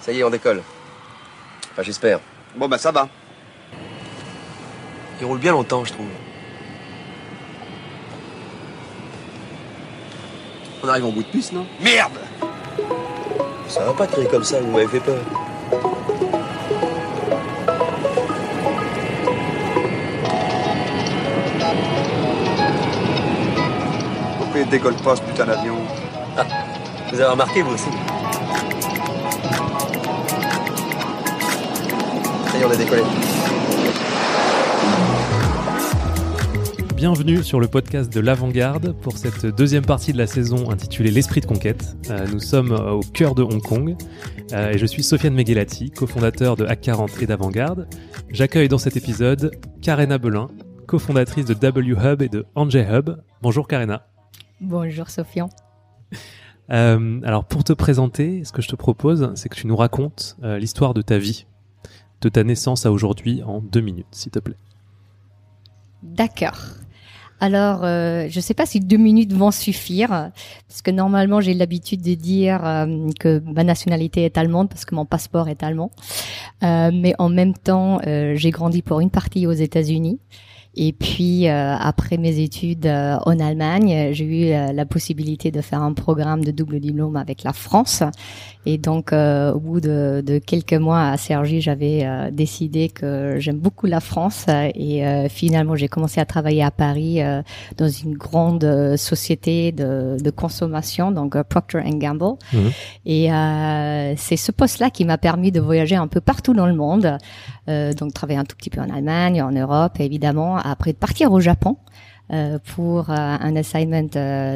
Ça y est, on décolle. Enfin, j'espère. Bon, bah ça va. Il roule bien longtemps, je trouve. On arrive en bout de piste, non? Merde Ça va pas crier comme ça, vous m'avez fait peur. Pourquoi il décolle pas ce putain d'avion? Vous avez remarqué, vous aussi? Y est, on a décollé. Bienvenue sur le podcast de l'Avant-Garde pour cette deuxième partie de la saison intitulée L'Esprit de Conquête. Euh, nous sommes euh, au cœur de Hong Kong euh, et je suis Sofiane Meghelati, cofondateur de Hack40 et d'Avant-Garde. J'accueille dans cet épisode Karena Belin, cofondatrice de W Hub et de Angé Hub. Bonjour Karena. Bonjour Sofiane. Euh, alors pour te présenter, ce que je te propose, c'est que tu nous racontes euh, l'histoire de ta vie, de ta naissance à aujourd'hui en deux minutes, s'il te plaît. D'accord. Alors, euh, je ne sais pas si deux minutes vont suffire, parce que normalement j'ai l'habitude de dire euh, que ma nationalité est allemande parce que mon passeport est allemand. Euh, mais en même temps, euh, j'ai grandi pour une partie aux États-Unis. Et puis euh, après mes études euh, en Allemagne, j'ai eu euh, la possibilité de faire un programme de double diplôme avec la France. Et donc euh, au bout de, de quelques mois à Cergy, j'avais euh, décidé que j'aime beaucoup la France. Et euh, finalement, j'ai commencé à travailler à Paris euh, dans une grande société de, de consommation, donc Procter Gamble. Mhm. Et euh, c'est ce poste-là qui m'a permis de voyager un peu partout dans le monde. Euh, donc travailler un tout petit peu en Allemagne, en Europe, évidemment. Après de partir au Japon euh, pour euh, un assignment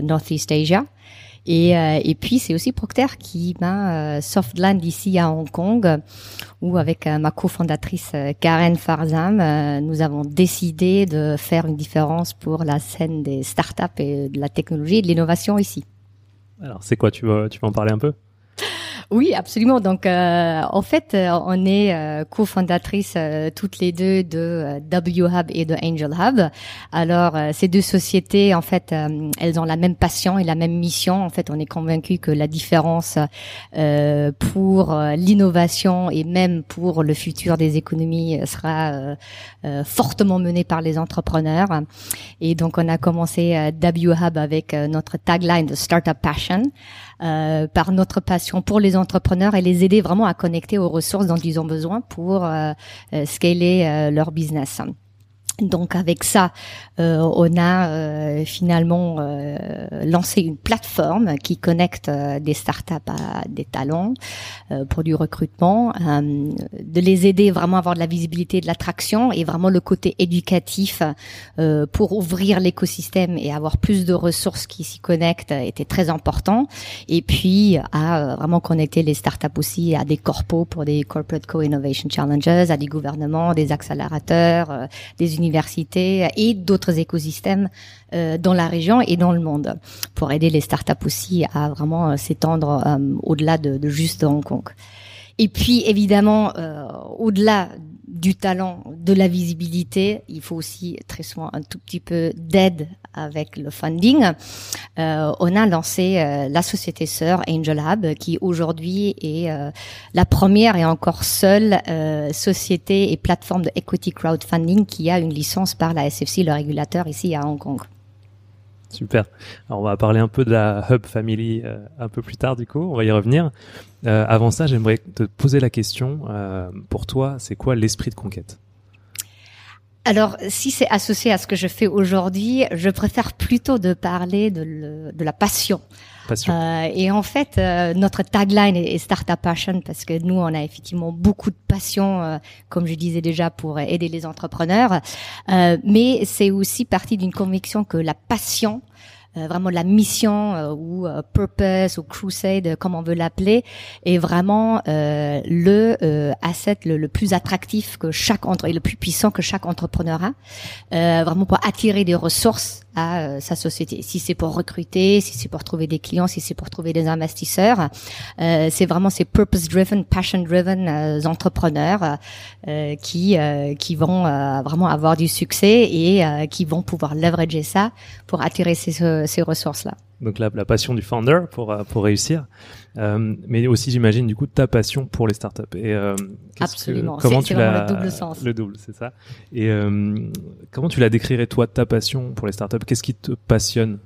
Northeast Asia. Et, puis c'est aussi Procter qui m'a euh, softland ici à Hong Kong, où avec ma cofondatrice Karen Farzam, nous avons décidé de faire une différence pour la scène des startups et de la technologie et de l'innovation ici. Alors c'est quoi, tu veux, tu veux en parler un peu? Oui, absolument. Donc, euh, en fait, euh, on est euh, cofondatrices euh, toutes les deux de euh, W Hub et de Angel Hub. Alors, euh, ces deux sociétés, en fait, elles ont la même passion et la même mission. En fait, on est convaincu que la différence pour l'innovation et même pour le futur des économies sera fortement menée par les entrepreneurs. Et donc, on a commencé W Hub avec notre tagline de Startup Passion euh, par notre passion pour les entrepreneurs et les aider vraiment à connecter aux ressources dont ils ont besoin pour euh, euh, scaler leur business. Donc avec ça, euh, on a euh, finalement euh, lancé une plateforme qui connecte euh, des startups à des talents euh, pour du recrutement, euh, de les aider vraiment à avoir de la visibilité, de l'attraction et vraiment le côté éducatif pour ouvrir l'écosystème et avoir plus de ressources qui s'y connectent était très important. Et puis à vraiment connecter les startups aussi à des corpos pour des corporate co-innovation challenges, à des gouvernements, des accélérateurs, des universités et d'autres écosystèmes euh, dans la région et dans le monde pour aider les startups aussi à vraiment euh, s'étendre euh, au-delà de, juste Hong Kong. Et puis évidemment, au-delà du talent, de la visibilité, il faut aussi très souvent un tout petit peu d'aide avec le funding. Euh, on a lancé euh, la société sœur Angel Hub, qui aujourd'hui est euh, la première et encore seule euh, société et plateforme de equity crowdfunding qui a une licence par la SFC, le régulateur ici à Hong Kong. Super. Alors on va parler un peu de la Hub Family euh, un peu plus tard du coup, on va y revenir. Euh, avant ça, j'aimerais te poser la question, euh, pour toi, c'est quoi l'esprit de conquête? Alors, si c'est associé à ce que je fais aujourd'hui, je préfère plutôt de parler de, la passion. Euh, et en fait, euh, notre tagline est, Startup Passion parce que nous, on a effectivement beaucoup de passion, euh, comme je disais déjà, pour aider les entrepreneurs. Euh, mais c'est aussi partie d'une conviction que la passion, vraiment la mission euh, ou euh, purpose ou crusade, euh, comme on veut l'appeler, est vraiment euh, le euh, asset le, le plus attractif que chaque entre et le plus puissant que chaque entrepreneur a, euh, vraiment pour attirer des ressources à euh, sa société. Si c'est pour recruter, si c'est pour trouver des clients, si c'est pour trouver des investisseurs, euh, c'est vraiment ces purpose-driven, passion-driven euh, entrepreneurs euh, qui euh, qui vont euh, vraiment avoir du succès et euh, qui vont pouvoir leverager ça pour attirer ces, ces ressources-là. donc la, la passion du founder pour euh, pour réussir, euh, mais aussi j'imagine du coup ta passion pour les startups. Et euh, absolument, comment tu l'as le double sens. Le double, c'est ça. Et euh, comment tu la décrirais toi ta passion pour les startups? Qu'est-ce qui te passionne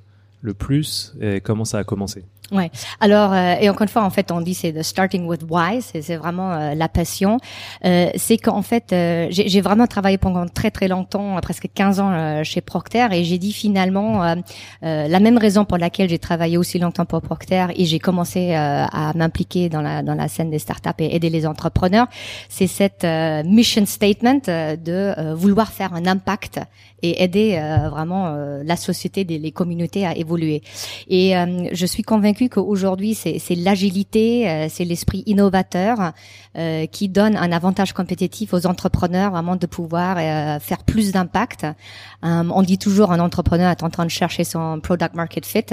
le plus? Et comment ça a commencé? Ouais. Alors euh, et encore une fois en fait on dit c'est the starting with why c'est vraiment euh, la passion. Euh, c'est qu'en fait euh, j'ai vraiment travaillé pendant très très longtemps presque 15 ans chez Procter et j'ai dit finalement la même raison pour laquelle j'ai travaillé aussi longtemps pour Procter et j'ai commencé à m'impliquer dans la dans la scène des startups et aider les entrepreneurs, c'est cette mission statement de vouloir faire un impact et aider vraiment la société, les communautés à évoluer. Et je suis convaincue qu'aujourd'hui, c'est l'agilité, euh, c'est l'esprit innovateur euh, qui donne un avantage compétitif aux entrepreneurs, vraiment de pouvoir euh, faire plus d'impact. on dit toujours un entrepreneur est en train de chercher son product market fit,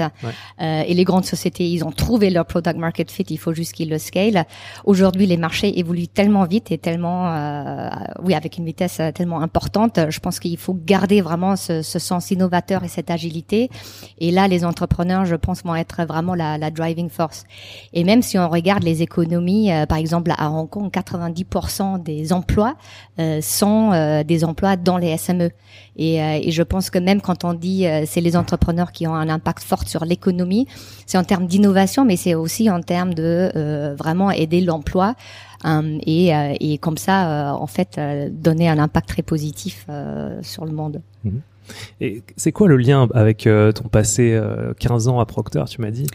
et les grandes sociétés, ils ont trouvé leur product market fit, il faut juste qu'ils le scale. Aujourd'hui, les marchés évoluent tellement vite et tellement, oui, avec une vitesse tellement importante. Je pense qu'il faut garder vraiment ce, ce sens innovateur et cette agilité. Et là, les entrepreneurs, je pense, vont être vraiment la, la, driving force. Et même si on regarde les économies, euh, par exemple à Hong Kong, 90% des emplois euh, sont euh, des emplois dans les SME. Et, je pense que même quand on dit c'est les entrepreneurs qui ont un impact fort sur l'économie, c'est en termes d'innovation, mais c'est aussi en termes de vraiment aider l'emploi. et, et comme ça, en fait, donner un impact très positif sur le monde. Mhm. Et c'est quoi le lien avec euh, ton passé euh, 15 ans à Procter, tu m'as dit?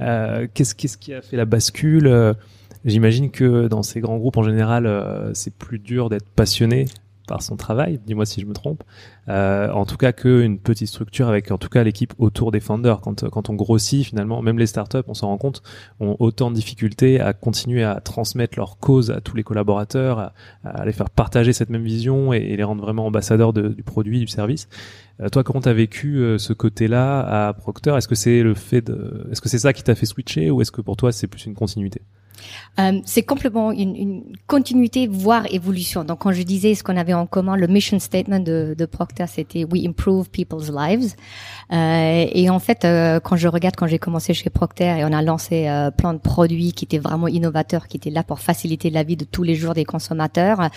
Euh, Qu'est-ce qui a fait la bascule? Euh, J'imagine que dans ces grands groupes en général, c'est plus dur d'être passionné par son travail, dis-moi si je me trompe. Euh, en tout cas qu'une petite structure avec en tout cas l'équipe autour des founders. Quand, quand on grossit finalement, même les startups, on s'en rend compte, ont autant de difficultés à continuer à transmettre leur cause à tous les collaborateurs, à, les faire partager cette même vision et, les rendre vraiment ambassadeurs du produit, du service. Euh, toi, comment t'as vécu euh, ce côté-là à Procter? Est-ce que c'est le fait de, est-ce que c'est ça qui t'a fait switcher ou est-ce que pour toi c'est plus une continuité? Euh, c'est complètement une, une, continuité, voire évolution. Donc, quand je disais ce qu'on avait en commun, le mission statement de, de Procter, c'était We improve people's lives. Euh, et en fait, euh, quand je regarde, quand j'ai commencé chez Procter et on a lancé euh, plein de produits qui étaient vraiment innovateurs, qui étaient là pour faciliter la vie de tous les jours des consommateurs,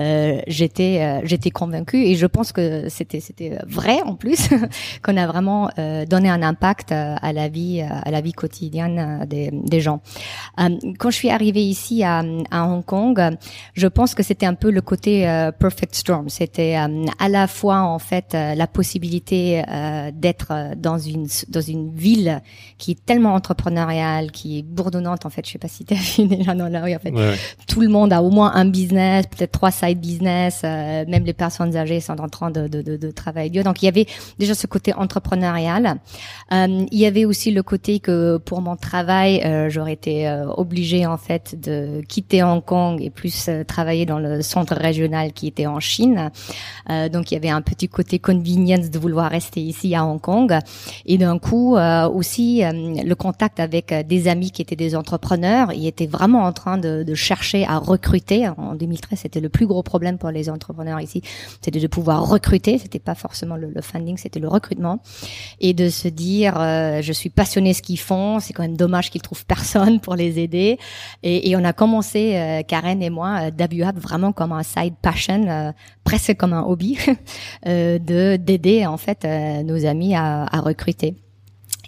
euh, j'étais j'étais convaincue et je pense que c'était c'était vrai en plus qu'on a vraiment donné un impact à la vie à la vie quotidienne des, des gens. Quand je suis arrivée ici à, à Hong Kong, je pense que c'était un peu le côté perfect storm. C'était à la fois en fait la possibilité d'être d'être euh, dans une dans une ville qui est tellement entrepreneuriale, qui est bourdonnante en fait. Je sais pas si tu as vu déjà dans la rue. En fait, tout le monde a au moins un business, peut-être trois side business. Euh, même les personnes âgées sont en train de, de, de, de travailler dur. Donc il y avait déjà ce côté entrepreneurial. Euh, il y avait aussi le côté que pour mon travail, euh, j'aurais été obligée en fait de quitter Hong Kong et plus travailler dans le centre régional qui était en Chine. donc il y avait un petit côté convenience de vouloir rester ici à Hong Kong. Et d'un coup, euh, aussi, euh, le contact avec euh, des amis qui étaient des entrepreneurs. Ils étaient vraiment en train de, de chercher à recruter. En 2013, c'était le plus gros problème pour les entrepreneurs ici. C'était de pouvoir recruter. C'était pas forcément le, le funding, c'était le recrutement. Et de se dire, je suis passionné ce qu'ils font. C'est quand même dommage qu'ils trouvent personne pour les aider. Et, et on a commencé, Karen et moi, WHub vraiment comme un side passion, presque comme un hobby, de d'aider en fait nos amis à, recruter.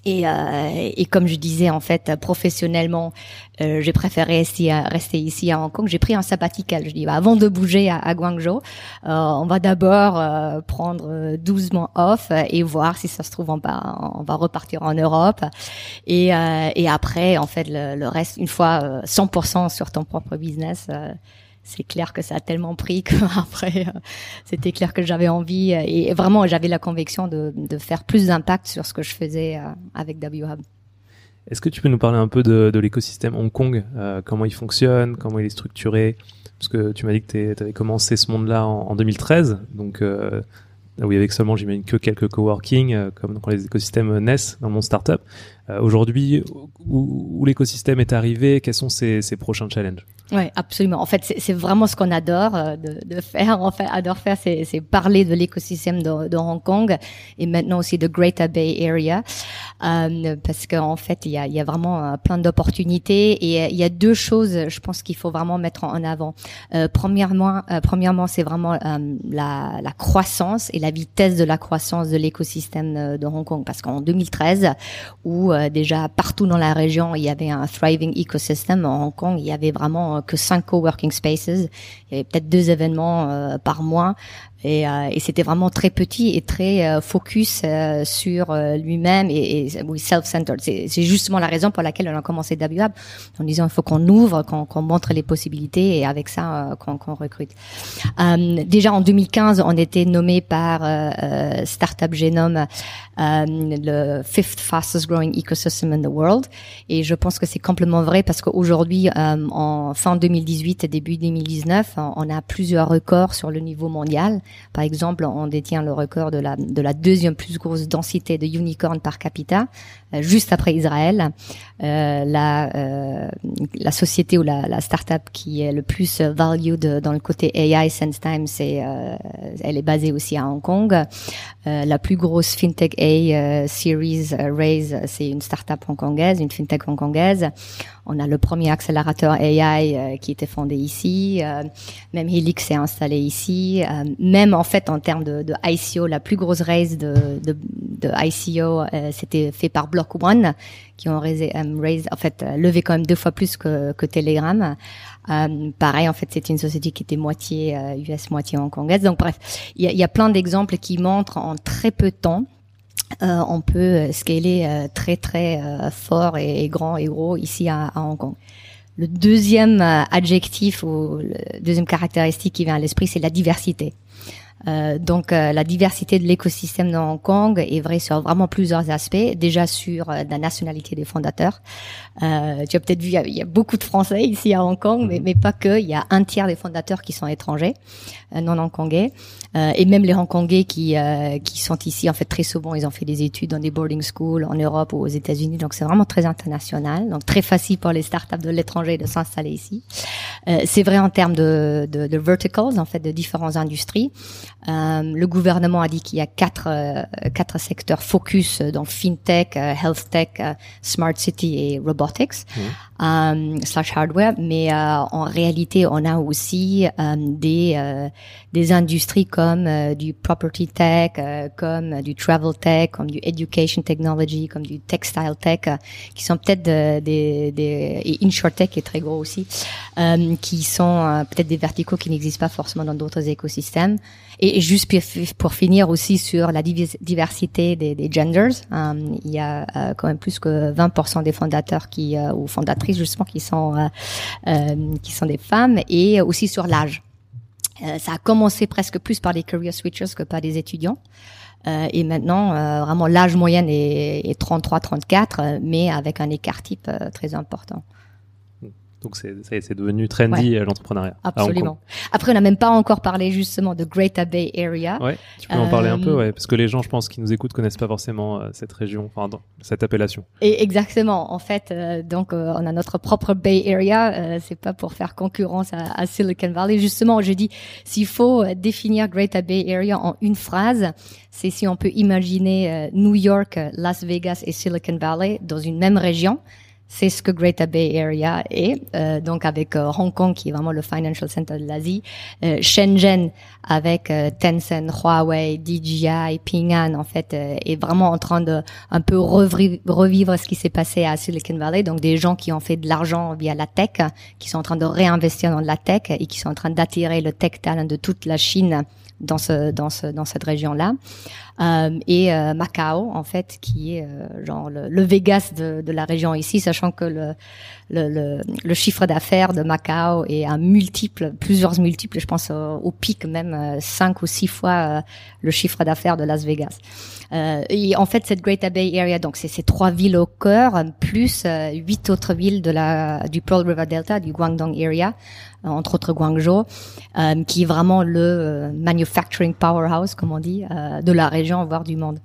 Et, euh, et, comme je disais en fait professionnellement, euh, j'ai préféré rester, ici à Hong Kong. J'ai pris un sabbatical. Je dis bah, avant de bouger à, Guangzhou, euh, on va d'abord prendre 12 mois off et voir si ça se trouve on va on va repartir en Europe. Et, et après en fait le, le reste une fois 100% sur ton propre business c'est clair que ça a tellement pris qu'après, euh, c'était clair que j'avais envie euh, et vraiment j'avais la conviction de, faire plus d'impact sur ce que je faisais euh, avec WHub. Est-ce que tu peux nous parler un peu de, l'écosystème Hong Kong, comment il fonctionne, comment il est structuré? Parce que tu m'as dit que tu avais commencé ce monde-là en, en, 2013, donc où il y avait seulement, j'imagine, que quelques coworking, comme dans les écosystèmes NES dans mon startup. Aujourd'hui, où, l'écosystème est arrivé, quels sont ses prochains challenges? Oui, absolument. En fait, c'est vraiment ce qu'on adore euh, de, de, faire. En fait, adore faire, c'est parler de l'écosystème de, de, Hong Kong et maintenant aussi de Greater Bay Area, euh, parce qu'en fait, il y a, y a vraiment euh, plein d'opportunités et euh, il y a deux choses, je pense qu'il faut vraiment mettre en avant. Euh, premièrement, premièrement, c'est vraiment la, la, croissance et la vitesse de la croissance de l'écosystème de Hong Kong, parce qu'en 2013, où déjà partout dans la région il y avait un thriving ecosystem, en Hong Kong, il y avait vraiment que cinq coworking spaces. Il y avait peut-être deux événements euh, par mois et, euh, et c'était vraiment très petit et très euh, focus euh, sur lui-même et, et oui, self-centered. C'est justement la raison pour laquelle on a commencé WAB en disant il faut qu'on ouvre, qu'on montre les possibilités et avec ça qu'on recrute. déjà en 2015, on était nommé par Startup Genome le fifth fastest growing ecosystem in the world et je pense que c'est complètement vrai parce qu'aujourd'hui en fin 2018 et début 2019, on a plusieurs records sur le niveau mondial. Par exemple, on détient le record de la, de la deuxième plus grosse densité de unicorns par capita, euh, juste après Israël. Euh, la, euh, la société ou la, la startup qui est le plus valued dans le côté AI SenseTime, c'est, euh, elle est basée aussi à Hong Kong. Euh, la plus grosse fintech A series raise, c'est une startup hongkongaise, une fintech hongkongaise. On a le premier accélérateur AI qui était fondé ici. même Helix s'est installé ici. même en fait en termes de, de, ICO, la plus grosse raise de, de, de ICO, c'était fait par Block One qui ont raisé, euh, en fait, euh, levé quand même deux fois plus que, que Telegram. Euh, pareil, en fait, c'était une société qui était moitié US, moitié hongkongaise. Donc bref, il y a, y a, plein d'exemples qui montrent en très peu de temps. on peut scaler très très fort et, grand et gros ici à, à Hong Kong. Le deuxième adjectif ou le deuxième caractéristique qui vient à l'esprit, c'est la diversité. Euh, donc euh, la diversité de l'écosystème de Hong Kong est vraie sur vraiment plusieurs aspects. Déjà sur euh, la nationalité des fondateurs. Euh, tu as peut-être vu, il y, a, beaucoup de Français ici à Hong Kong, mais, mhm. mais pas que. Il y a un tiers des fondateurs qui sont étrangers, non hongkongais, et même les hongkongais qui qui sont ici. En fait, très souvent, ils ont fait des études dans des boarding schools en Europe ou aux États-Unis. Donc c'est vraiment très international. Donc très facile pour les startups de l'étranger de s'installer ici. c'est vrai en termes de, de, de verticals, en fait, de différentes industries. Euh, le gouvernement a dit qu'il y a quatre euh, quatre secteurs focus dans fintech, euh, health tech, smart city et robotics mmh. slash hardware. Mais en réalité, on a aussi des des industries comme du property tech, comme du travel tech, comme du education technology, comme du textile tech, qui sont peut-être des, des et insurtech est très gros aussi, qui sont peut-être des verticaux qui n'existent pas forcément dans d'autres écosystèmes. Et, juste pour, finir aussi sur la diversité des, genders, euh, il y a euh, quand même plus que 20% des fondateurs qui euh, ou fondatrices justement qui sont qui sont des femmes et aussi sur l'âge. ça a commencé presque plus par les career switchers que par des étudiants. Euh, et maintenant, euh, vraiment, l'âge moyen est 33-34, mais avec un écart type très important. Donc c'est devenu trendy euh, l'entrepreneuriat. Absolument. Après, on n'a même pas encore parlé justement de Greater Bay Area. Ouais, tu peux en parler un peu, euh, ouais, parce que les gens, je pense, qui nous écoutent connaissent pas forcément euh, cette région, enfin cette appellation. Et exactement. En fait, donc on a notre propre Bay Area. c'est pas pour faire concurrence à, à, Silicon Valley. Justement, je dis s'il faut définir Greater Bay Area en une phrase, c'est si on peut imaginer New York, Las Vegas et Silicon Valley dans une même région c'est ce que Greater Bay Area est, euh, donc avec euh, Hong Kong qui est vraiment le financial center de l'Asie, euh, Shenzhen avec euh, Tencent, Huawei, DJI, Ping An en fait est vraiment en train de un peu revivre, ce qui s'est passé à Silicon Valley, donc des gens qui ont fait de l'argent via la tech, qui sont en train de réinvestir dans la tech et qui sont en train d'attirer le tech talent de toute la Chine dans ce dans ce dans cette région là euh, et euh, Macao en fait qui est euh, genre le, le, Vegas de, de la région ici sachant que le le, le, le chiffre d'affaires de Macao est un multiple plusieurs multiples je pense au, pic même cinq ou six fois le chiffre d'affaires de Las Vegas. Et en fait cette Greater Bay Area donc c'est ces trois villes au cœur plus huit autres villes de la du Pearl River Delta du Guangdong area euh, entre autres Guangzhou, euh, qui est vraiment le euh, manufacturing powerhouse, comme on dit, de la région, voire du monde.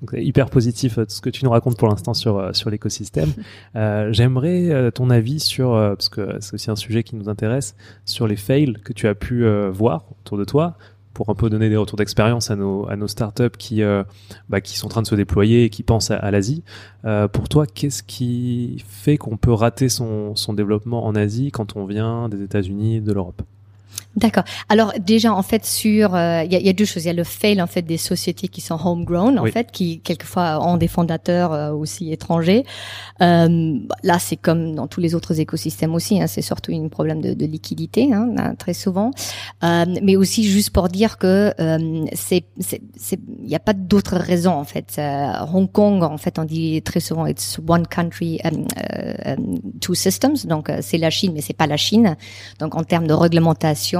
Donc, hyper positif tout ce que tu nous racontes pour l'instant sur sur l'écosystème. J'aimerais ton avis sur parce que c'est aussi un sujet qui nous intéresse sur les fails que tu as pu voir autour de toi pour un peu donner des retours d'expérience à nos, à nos startups qui, euh, bah, qui sont en train de se déployer et qui pensent à, l'Asie. Euh, pour toi, qu'est-ce qui fait qu'on peut rater son, son développement en Asie quand on vient des États-Unis, de l'Europe? D'accord. Alors déjà en fait sur euh, il y, a, y, a, deux choses. Il y a le fail en fait des sociétés qui sont homegrown en fait, qui quelquefois ont des fondateurs euh, aussi étrangers. Euh, là c'est comme dans tous les autres écosystèmes aussi. Hein, c'est surtout un problème de, de liquidité hein, très souvent. Euh, mais aussi juste pour dire que euh, c'est il n'y a pas d'autres raisons en fait. Hong Kong en fait on dit très souvent it's one country um, um, two systems. Donc c'est la Chine mais c'est pas la Chine. Donc en termes de réglementation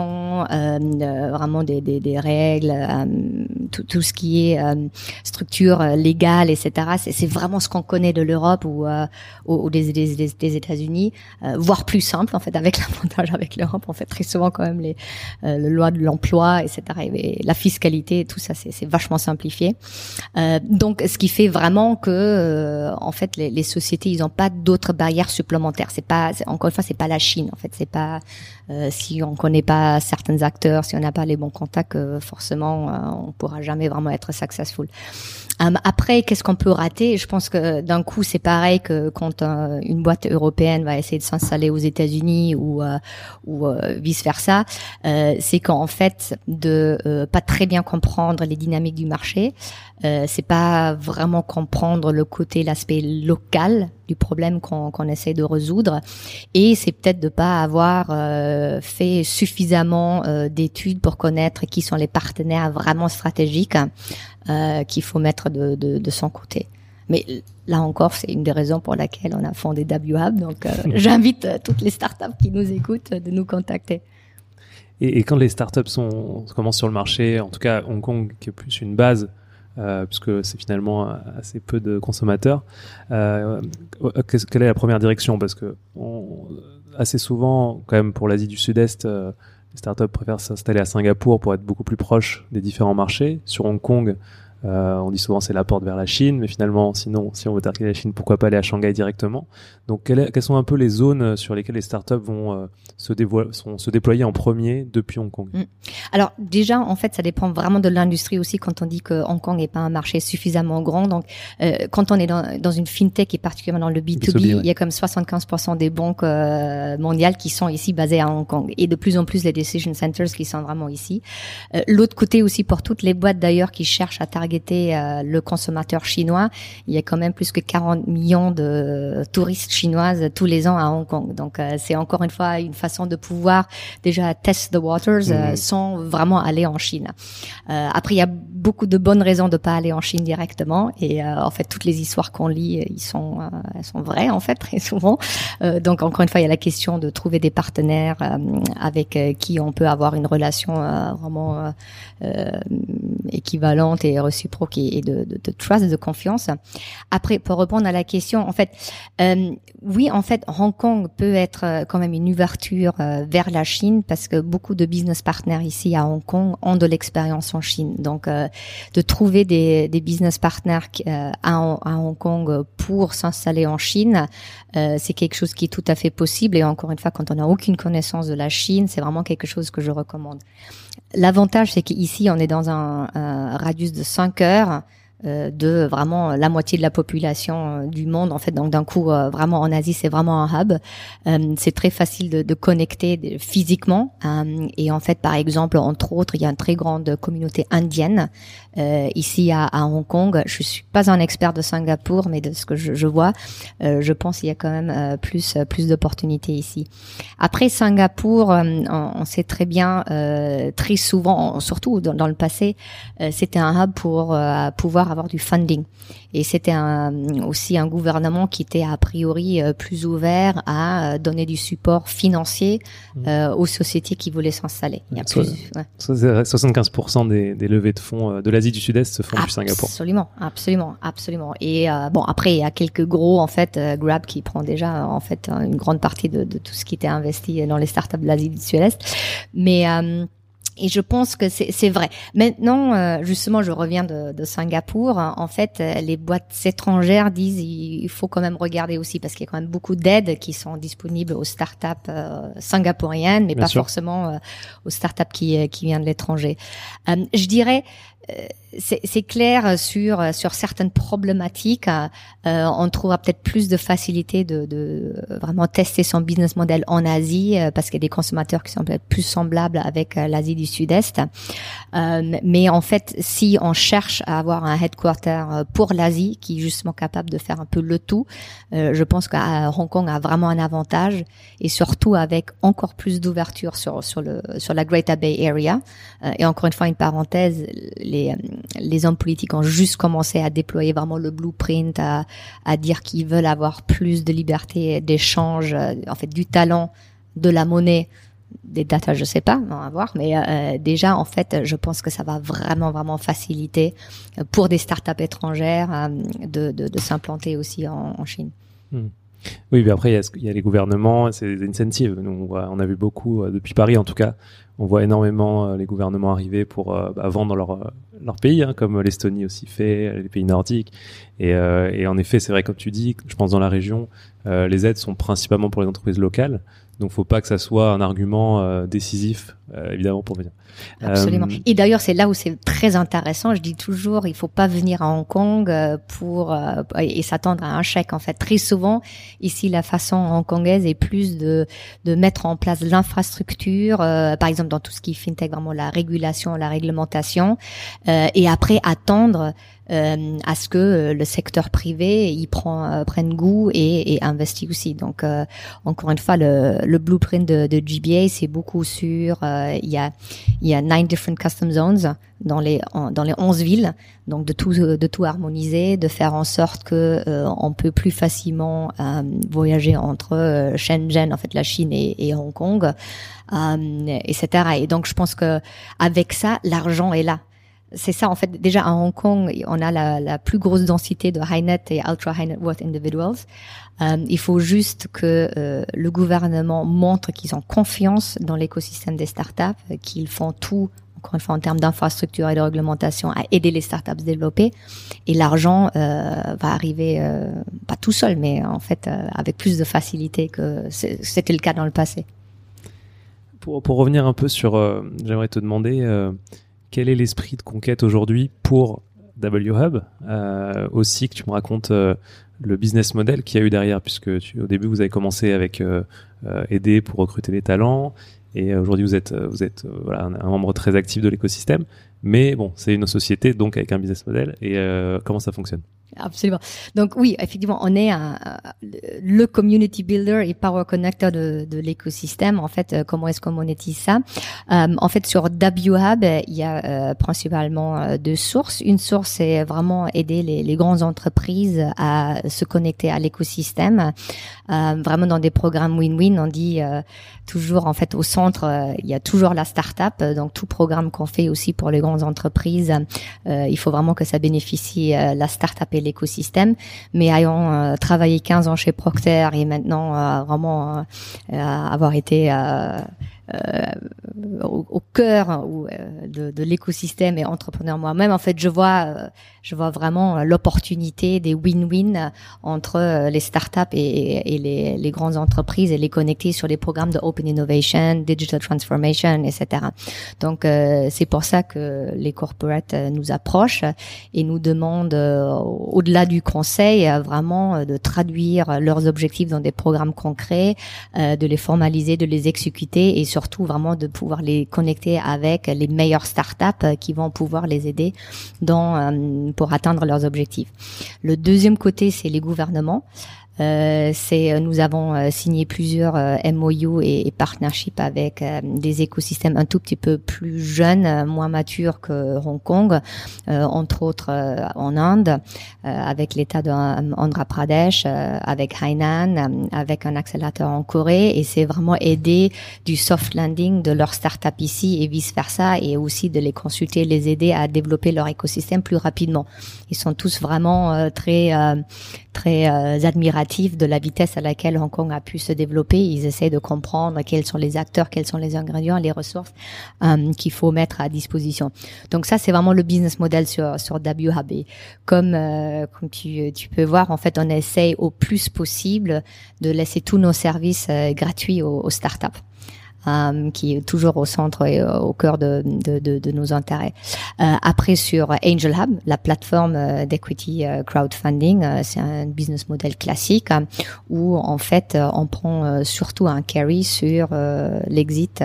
euh, vraiment des, règles, euh, tout, ce qui est euh, structure légale, etc. C'est vraiment ce qu'on connaît de l'Europe ou, des, États-Unis, voire plus simple en fait avec l'avantage avec l'Europe. En fait, très souvent quand même les, les lois de l'emploi, etc. Et la fiscalité, tout ça, c'est vachement simplifié. donc, ce qui fait vraiment que en fait les, les sociétés, ils n'ont pas d'autres barrières supplémentaires. C'est pas encore une fois, c'est pas la Chine en fait. C'est pas si on connaît pas certains acteurs, si on n'a pas les bons contacts, euh, forcément, euh, on pourra jamais vraiment être successful. Euh, après, qu'est-ce qu'on peut rater? Je pense que d'un coup, c'est pareil que quand une boîte européenne va essayer de s'installer aux États-Unis ou ou vice versa, c'est qu'en fait de pas très bien comprendre les dynamiques du marché, c'est pas vraiment comprendre le côté, l'aspect local du problème qu'on qu'on essaie de résoudre, et c'est peut-être de pas avoir fait suffisamment d'études pour connaître qui sont les partenaires vraiment stratégiques euh, qu'il faut mettre de, de, de, son côté. Mais là encore, c'est une des raisons pour laquelle on a fondé WHub. Donc, euh, j'invite euh, toutes les startups qui nous écoutent de nous contacter. Et, et, quand les startups sont, commencent sur le marché, en tout cas Hong Kong, qui est plus une base, euh, puisque c'est finalement assez peu de consommateurs, euh, quelle est la première direction? Parce que on, assez souvent, quand même pour l'Asie du Sud-Est, les startups préfèrent s'installer à Singapour pour être beaucoup plus proches des différents marchés. Sur Hong Kong, euh, on dit souvent c'est la porte vers la Chine, mais finalement, sinon, si on veut targeter la Chine, pourquoi pas aller à Shanghai directement Donc, quelles, sont un peu les zones sur lesquelles les startups vont euh, se, se déployer en premier depuis Hong Kong? Mm. Alors, déjà, en fait, ça dépend vraiment de l'industrie aussi quand on dit que Hong Kong n'est pas un marché suffisamment grand. Donc, euh, quand on est dans, dans, une fintech et particulièrement dans le B2B, il y a comme 75% des banques euh, mondiales qui sont ici basées à Hong Kong et de plus en plus les decision centers qui sont vraiment ici. Euh, l'autre côté aussi pour toutes les boîtes d'ailleurs qui cherchent à targeter euh, le consommateur chinois, il y a quand même plus que 40 millions de touristes chinoises tous les ans à Hong Kong. Donc euh, c'est encore une fois une façon de pouvoir déjà test the waters euh, mhm. sans vraiment aller en Chine. après il y a beaucoup de bonnes raisons de pas aller en Chine directement et en fait toutes les histoires qu'on lit ils sont elles sont vraies en fait très souvent. donc encore une fois il y a la question de trouver des partenaires avec qui on peut avoir une relation vraiment équivalente et réciproque et, de, de, de, trust, de confiance. Après, pour répondre à la question, en fait, euh, oui, en fait, Hong Kong peut être euh, quand même une ouverture euh, vers la Chine parce que beaucoup de business partners ici à Hong Kong ont de l'expérience en Chine. Donc, de trouver des, des business partners à, à, Hong Kong pour s'installer en Chine, c'est quelque chose qui est tout à fait possible. Et encore une fois, quand on n'a aucune connaissance de la Chine, c'est vraiment quelque chose que je recommande. L'avantage, c'est qu'ici, on est dans un, radius de 5 heures euh, de vraiment la moitié de la population euh, du monde en fait. Donc d'un coup euh, vraiment en Asie c'est vraiment un hub. C'est très facile de, de connecter physiquement. Et en fait par exemple entre autres il y a une très grande communauté indienne ici à, à, Hong Kong je suis pas un expert de Singapour mais de ce que je, je vois je pense qu'il y a quand même plus plus d'opportunités ici après Singapour on, on, sait très bien très souvent surtout dans, dans le passé c'était un hub pour pouvoir avoir du funding. Et c'était aussi un gouvernement qui était a priori euh, plus ouvert à euh, donner du support financier mmh. euh, aux sociétés qui voulaient s'installer. Il y a plus, ouais. 75% des, des, levées de fonds de l'Asie du Sud-Est se font du Singapour. Absolument, absolument, absolument. Et bon, après il y a quelques gros en fait, Grab qui prend déjà en fait une grande partie de, de, tout ce qui était investi dans les startups de l'Asie du Sud-Est, mais et je pense que c'est vrai. Maintenant, euh, justement, je reviens de, de, Singapour. En fait, euh, les boîtes étrangères disent il faut quand même regarder aussi parce qu'il y a quand même beaucoup d'aides qui sont disponibles aux startups euh, singapouriennes, mais pas forcément euh, aux startups qui, qui viennent de l'étranger. je dirais c'est clair sur sur certaines problématiques. Euh, on trouvera peut-être plus de facilité de, de, vraiment tester son business model en Asie euh, parce qu'il y a des consommateurs qui sont peut-être plus semblables avec euh, l'Asie du Sud-Est. Euh, mais en fait, si on cherche à avoir un headquarter pour l'Asie qui est justement capable de faire un peu le tout, je pense que Hong Kong a vraiment un avantage et surtout avec encore plus d'ouverture sur sur le sur la Greater Bay Area. et encore une fois une parenthèse, les hommes politiques ont juste commencé à déployer vraiment le blueprint, à, dire qu'ils veulent avoir plus de liberté d'échange, euh, en fait du talent, de la monnaie, des data, je sais pas, on va voir, mais euh, déjà en fait, je pense que ça va vraiment vraiment faciliter euh, pour des startups étrangères de, s'implanter aussi en, Chine. Hmm. Oui, mais après, il y, a, les gouvernements, c'est des incentives. Nous, on a vu beaucoup, depuis Paris en tout cas, on voit énormément les gouvernements arriver pour bah, vendre leur, leur pays, hein, comme l'Estonie aussi fait, les pays nordiques. Et, euh, et en effet, c'est vrai, comme tu dis, je pense dans la région, euh, les aides sont principalement pour les entreprises locales. Donc, faut pas que ça soit un argument euh, décisif, euh, évidemment, pour venir. Absolument. Euh, et d'ailleurs, c'est là où c'est très intéressant. Je dis toujours, il faut pas venir à Hong Kong pour et s'attendre à un chèque. En fait, très souvent, ici, la façon hongkongaise est plus de de mettre en place l'infrastructure, par exemple dans tout ce qui fintech, vraiment la régulation, la réglementation, et après attendre euh, à ce que euh, le secteur privé y prend euh, prenne goût et, et investit aussi. Donc encore une fois, le, le blueprint de, de GBA, c'est beaucoup sur il y a il y a nine different custom zones dans les dans les 11 villes. Donc de tout de tout harmoniser de faire en sorte que on peut plus facilement voyager entre Shenzhen en fait la Chine et, et Hong Kong etc et donc je pense que avec ça l'argent est là c'est ça en fait. Déjà à Hong Kong, on a la, plus grosse densité de high net et ultra high net worth individuals. Euh, il faut juste que euh, le gouvernement montre qu'ils ont confiance dans l'écosystème des startups, qu'ils font tout encore une fois en termes d'infrastructure et de réglementation à aider les startups à se développer. Et l'argent euh, va arriver pas tout seul, mais en fait avec plus de facilité que c'était le cas dans le passé. Pour, pour revenir un peu sur, j'aimerais te demander quel est l'esprit de conquête aujourd'hui pour WHub euh, Aussi que tu me racontes euh, le business model qu'il y a eu derrière, puisque tu, au début vous avez commencé avec euh, euh aider pour recruter des talents, et aujourd'hui vous êtes vous êtes voilà, un, membre très actif de l'écosystème. Mais bon, c'est une société donc avec un business model. Et comment ça fonctionne? Absolument. Donc oui, effectivement, on est un, le community builder et power connector de, de l'écosystème. En fait, euh, comment est-ce qu'on monétise ça? Euh, En fait, sur WHub, il y a euh, principalement deux sources. Une source, c'est vraiment aider les, les, grandes entreprises à se connecter à l'écosystème, vraiment dans des programmes win-win. On dit toujours, en fait, au centre, il y a toujours la start-up. Donc tout programme qu'on fait aussi pour les grandes entreprises, il faut vraiment que ça bénéficie la start-up et l'écosystème. Mais ayant euh, travaillé 15 ans chez Procter et maintenant euh, vraiment euh, avoir été euh, au, au, cœur euh, de, de l'écosystème et entrepreneur moi-même, en fait, je vois, euh, je vois vraiment l'opportunité des win-win entre les startups et, et les, les, grandes entreprises et les connecter sur les programmes de open innovation, digital transformation, etc. Donc, c'est pour ça que les corporates nous approchent et nous demandent, au-delà du conseil, vraiment de traduire leurs objectifs dans des programmes concrets, de les formaliser, de les exécuter et surtout surtout vraiment de pouvoir les connecter avec les meilleures startups euh, qui vont pouvoir les aider dans euh, pour atteindre leurs objectifs. Le deuxième côté, c'est les gouvernements. Euh, c'est euh, nous avons euh, signé plusieurs MOU et, et partnerships avec des écosystèmes un tout petit peu plus jeunes, moins matures que Hong Kong, entre autres en Inde, avec l'État de Andhra Pradesh, avec Hainan, avec un accélérateur en Corée, et c'est vraiment aider du soft landing de leurs startups ici et vice versa, et aussi de les consulter, les aider à développer leur écosystème plus rapidement. Ils sont tous vraiment très très admiratifs de la vitesse à laquelle Hong Kong a pu se développer. Ils essaient de comprendre quels sont les acteurs, quels sont les ingrédients, les ressources euh, qu'il faut mettre à disposition. Donc ça, c'est vraiment le business model sur sur WHB. Comme euh, comme tu tu peux voir, en fait, on essaye au plus possible de laisser tous nos services euh, gratuits aux, aux startups. Euh, qui est toujours au centre et euh, au cœur de, de, de, de nos intérêts. Euh, après sur Angel Hub, la plateforme euh, d'equity crowdfunding, c'est un business model classique où en fait on prend surtout un carry sur l'exit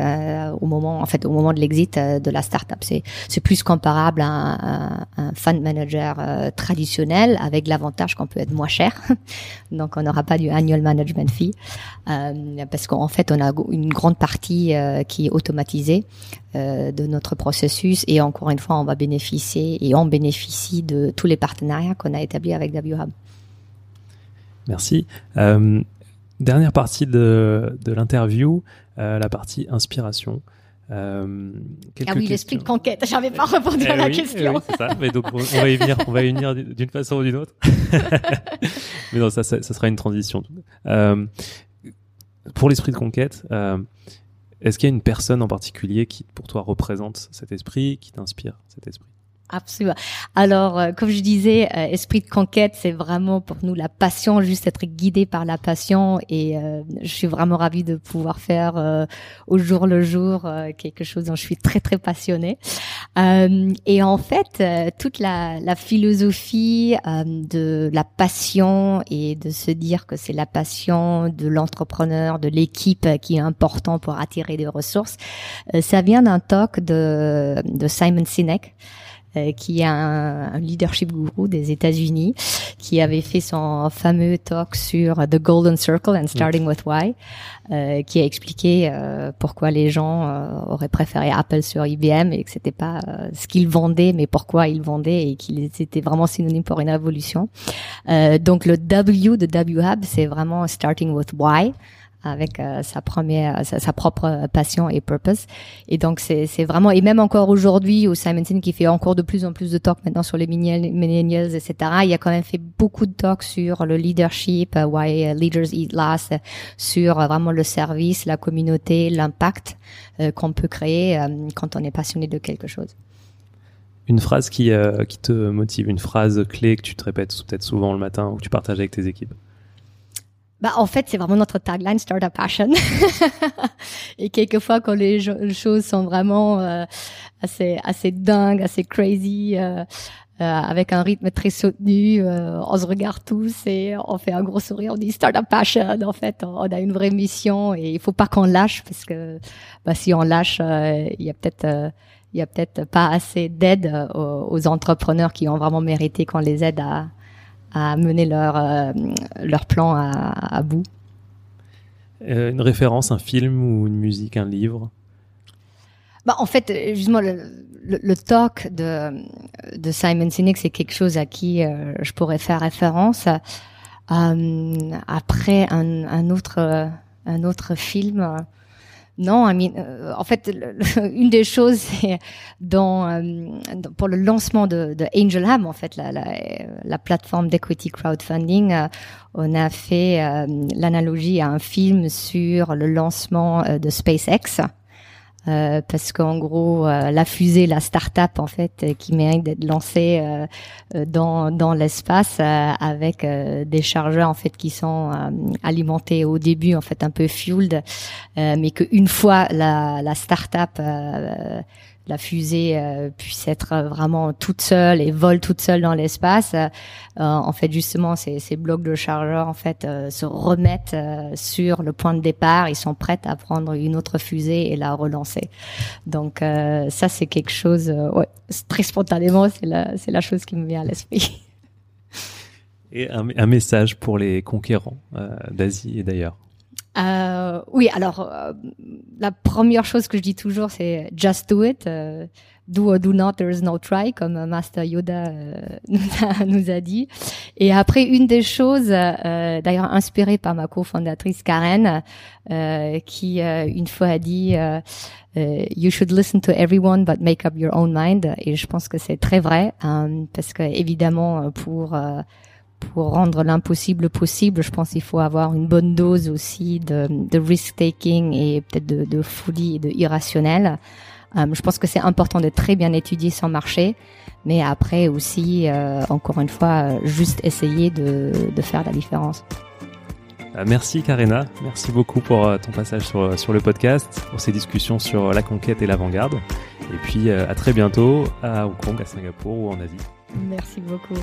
au moment en fait au moment de l'exit de la startup. C'est c'est plus comparable à un, un fund manager traditionnel avec l'avantage qu'on peut être moins cher. Donc on n'aura pas du annual management fee parce qu'en fait on a une grande partie euh, qui est automatisée euh, de notre processus et encore une fois on va bénéficier et on bénéficie de tous les partenariats qu'on a établis avec WHub. Merci. Euh, dernière partie de, de l'interview, la partie inspiration. Euh, ah oui, l'esprit de conquête. J'avais pas répondu à la question. Eh oui, c'est ça. Mais donc on va y venir, on va y venir d'une façon ou d'une autre. Mais non, ça, ça, ça, sera une transition. Pour l'esprit de conquête, est-ce qu'il y a une personne en particulier qui, pour toi, représente cet esprit, qui t'inspire cet esprit? Absolument. Alors, euh, comme je disais, euh, esprit de conquête, c'est vraiment pour nous la passion, juste être guidé par la passion. Et euh, je suis vraiment ravie de pouvoir faire au jour le jour quelque chose dont je suis très très passionnée. et en fait, toute la, la philosophie de la passion et de se dire que c'est la passion de l'entrepreneur, de l'équipe qui est important pour attirer des ressources, ça vient d'un talk de, de Simon Sinek. Euh, qui est un, leadership guru des États-Unis, qui avait fait son fameux talk sur The Golden Circle and Starting with Why, euh, qui a expliqué euh, pourquoi les gens auraient préféré Apple sur IBM et que c'était pas ce qu'ils vendaient, mais pourquoi ils vendaient et qu'ils étaient vraiment synonymes pour une révolution. donc le W de W Hub, c'est vraiment Starting with Why avec euh, sa première, sa, propre passion et purpose. Et donc c'est vraiment et même encore aujourd'hui au Simonton qui fait encore de plus en plus de talks maintenant sur les millennials, etc. Il a quand même fait beaucoup de talks sur le leadership, why leaders eat last, sur euh, vraiment le service, la communauté, l'impact euh, qu'on peut créer quand on est passionné de quelque chose. Une phrase qui qui te motive, une phrase clé que tu te répètes peut-être souvent le matin ou que tu partages avec tes équipes. Bah, en fait, c'est vraiment notre tagline Startup Passion. et quelquefois, quand les choses sont vraiment euh, assez assez dingues, assez crazy, euh, euh, avec un rythme très soutenu, euh, on se regarde tous et on fait un gros sourire. On dit Startup Passion. En fait, on a une vraie mission et il faut pas qu'on lâche parce que bah, si on lâche, euh, il y a peut-être il y a peut-être pas assez d'aide aux, entrepreneurs qui ont vraiment mérité qu'on les aide à à mener leur, euh, leur plan à, bout. Euh, une référence, un film ou une musique, un livre? Bah, en fait, justement, le, le, talk de, de Simon Sinek, c'est quelque chose à qui euh, je pourrais faire référence. après, un, un, autre, un autre film, non, euh, en fait, une des choses, c'est dans, euh, pour le lancement de, de Angel Hub, en fait, la, la, la plateforme d'equity crowdfunding, euh, on a fait l'analogie à un film sur le lancement de SpaceX. Euh, parce qu'en gros, euh, la fusée, la start-up en fait, euh, qui mérite d'être lancée dans dans l'espace avec des chargeurs en fait qui sont alimentés au début en fait un peu fueled, mais qu'une fois la la start-up la fusée euh, puisse être vraiment toute seule et vole toute seule dans l'espace. Euh, en fait, justement, ces, blocs de chargeurs en fait euh, se remettent sur le point de départ. Ils sont prêts à prendre une autre fusée et la relancer. Donc ça, c'est quelque chose, très spontanément, c'est la, chose qui me vient à l'esprit. Et un, message pour les conquérants d'Asie et d'ailleurs. Euh, oui, alors euh, la première chose que je dis toujours, c'est just do it. Euh, do or do not, there is no try, comme Master Yoda euh, nous, a, nous, a, dit. Et après, une des choses, euh, d'ailleurs inspirée par ma cofondatrice Karen, qui une fois a dit You should listen to everyone, but make up your own mind. Et je pense que c'est très vrai, parce que évidemment, pour pour rendre l'impossible possible, je pense qu'il faut avoir une bonne dose aussi de, de risk-taking et peut-être de, de, folie et de irrationnel. Euh, je pense que c'est important de très bien étudier son marché, mais après aussi, euh, encore une fois, juste essayer de, de faire la différence. Euh, merci Karina, merci beaucoup pour ton passage sur, sur le podcast, pour ces discussions sur la conquête et l'avant-garde. Et puis à très bientôt à Hong Kong, à Singapour ou en Asie. Merci beaucoup.